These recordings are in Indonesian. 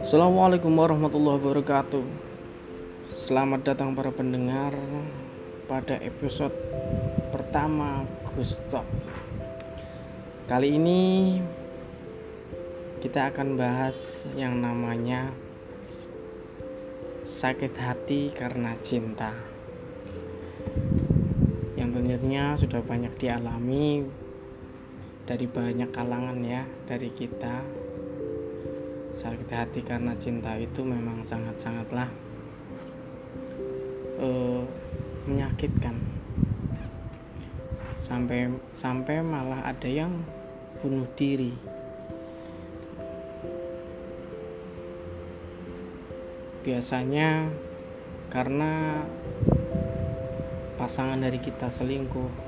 Assalamualaikum warahmatullahi wabarakatuh. Selamat datang para pendengar pada episode pertama Gustop Kali ini kita akan bahas yang namanya sakit hati karena cinta. Yang tentunya sudah banyak dialami dari banyak kalangan ya dari kita. Sakit hati karena cinta itu memang sangat-sangatlah uh, menyakitkan. Sampai sampai malah ada yang bunuh diri. Biasanya karena pasangan dari kita selingkuh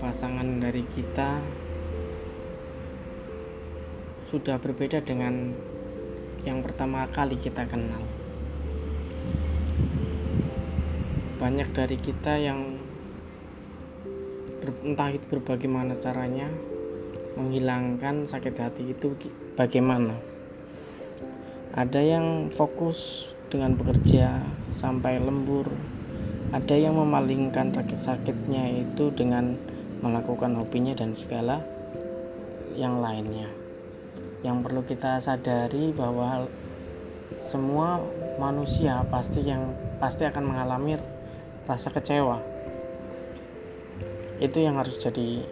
pasangan dari kita sudah berbeda dengan yang pertama kali kita kenal. Banyak dari kita yang entah itu berbagaimana caranya menghilangkan sakit hati itu bagaimana? Ada yang fokus dengan bekerja sampai lembur ada yang memalingkan sakit-sakitnya itu dengan melakukan hobinya dan segala yang lainnya. Yang perlu kita sadari bahwa semua manusia pasti yang pasti akan mengalami rasa kecewa. Itu yang harus jadi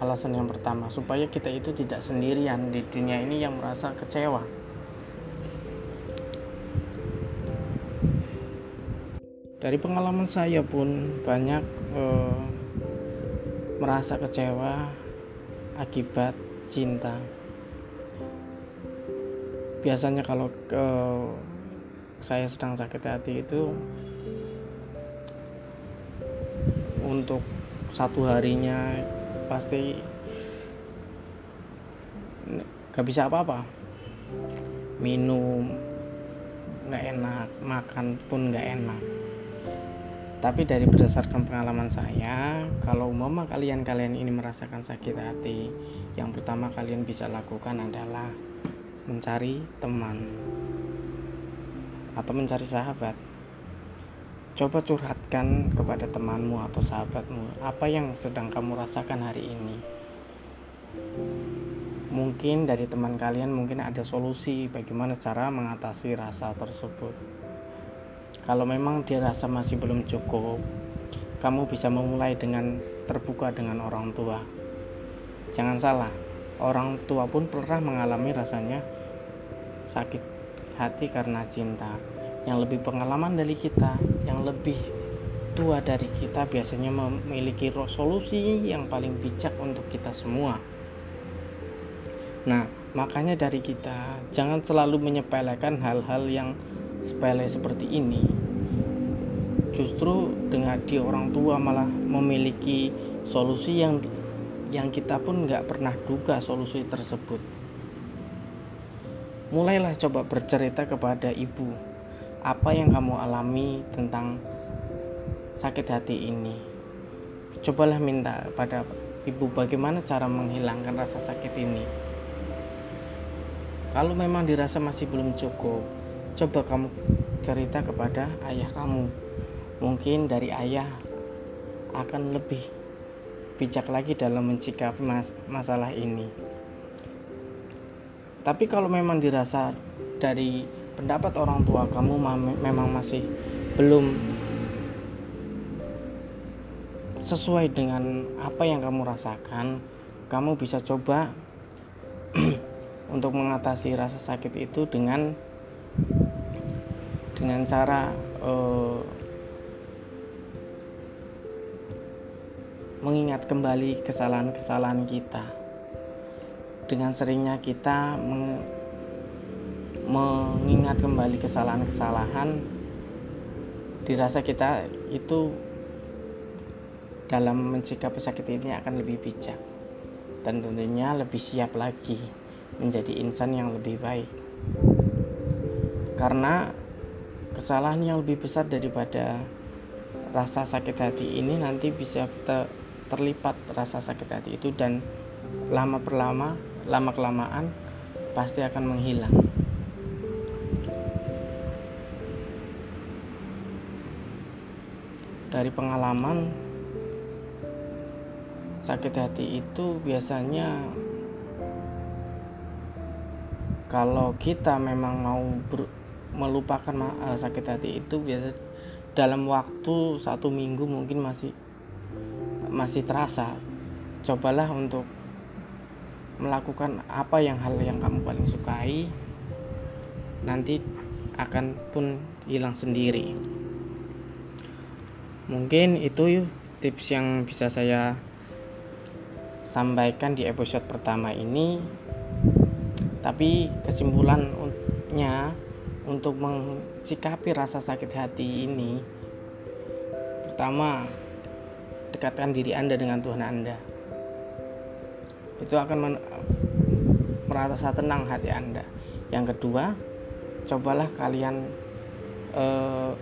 alasan yang pertama supaya kita itu tidak sendirian di dunia ini yang merasa kecewa. Dari pengalaman saya pun banyak eh, merasa kecewa akibat cinta. Biasanya kalau eh, saya sedang sakit hati itu untuk satu harinya pasti nggak bisa apa-apa. Minum nggak enak makan pun nggak enak tapi dari berdasarkan pengalaman saya kalau mama kalian kalian ini merasakan sakit hati yang pertama kalian bisa lakukan adalah mencari teman atau mencari sahabat. Coba curhatkan kepada temanmu atau sahabatmu apa yang sedang kamu rasakan hari ini. Mungkin dari teman kalian mungkin ada solusi bagaimana cara mengatasi rasa tersebut kalau memang dirasa masih belum cukup, kamu bisa memulai dengan terbuka dengan orang tua. Jangan salah, orang tua pun pernah mengalami rasanya sakit hati karena cinta. Yang lebih pengalaman dari kita, yang lebih tua dari kita biasanya memiliki solusi yang paling bijak untuk kita semua. Nah, makanya dari kita jangan selalu menyepelekan hal-hal yang sepele seperti ini justru dengan di orang tua malah memiliki solusi yang yang kita pun nggak pernah duga solusi tersebut. Mulailah coba bercerita kepada ibu apa yang kamu alami tentang sakit hati ini. Cobalah minta pada ibu bagaimana cara menghilangkan rasa sakit ini. Kalau memang dirasa masih belum cukup coba kamu cerita kepada ayah kamu mungkin dari ayah akan lebih bijak lagi dalam mencikapi mas masalah ini. Tapi kalau memang dirasa dari pendapat orang tua kamu memang masih belum sesuai dengan apa yang kamu rasakan kamu bisa coba untuk mengatasi rasa sakit itu dengan dengan cara uh, mengingat kembali kesalahan-kesalahan kita. Dengan seringnya kita meng, mengingat kembali kesalahan-kesalahan dirasa kita itu dalam mencikapi sakit ini akan lebih bijak. Dan tentunya lebih siap lagi menjadi insan yang lebih baik. Karena kesalahan yang lebih besar daripada rasa sakit hati ini nanti bisa terlipat rasa sakit hati itu dan lama perlama lama kelamaan pasti akan menghilang. Dari pengalaman sakit hati itu biasanya kalau kita memang mau ber, melupakan uh, sakit hati itu biasa dalam waktu satu minggu mungkin masih masih terasa cobalah untuk melakukan apa yang hal yang kamu paling sukai nanti akan pun hilang sendiri. Mungkin itu tips yang bisa saya sampaikan di episode pertama ini. Tapi kesimpulannya untuk mensikapi rasa sakit hati ini pertama dekatkan diri Anda dengan Tuhan Anda. Itu akan merasa tenang hati Anda. Yang kedua cobalah kalian eh,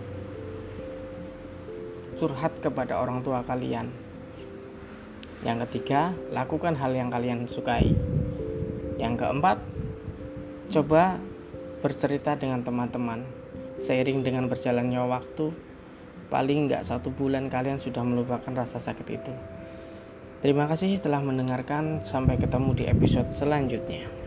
curhat kepada orang tua kalian. Yang ketiga lakukan hal yang kalian sukai. Yang keempat coba bercerita dengan teman-teman. Seiring dengan berjalannya waktu paling nggak satu bulan kalian sudah melupakan rasa sakit itu. Terima kasih telah mendengarkan. Sampai ketemu di episode selanjutnya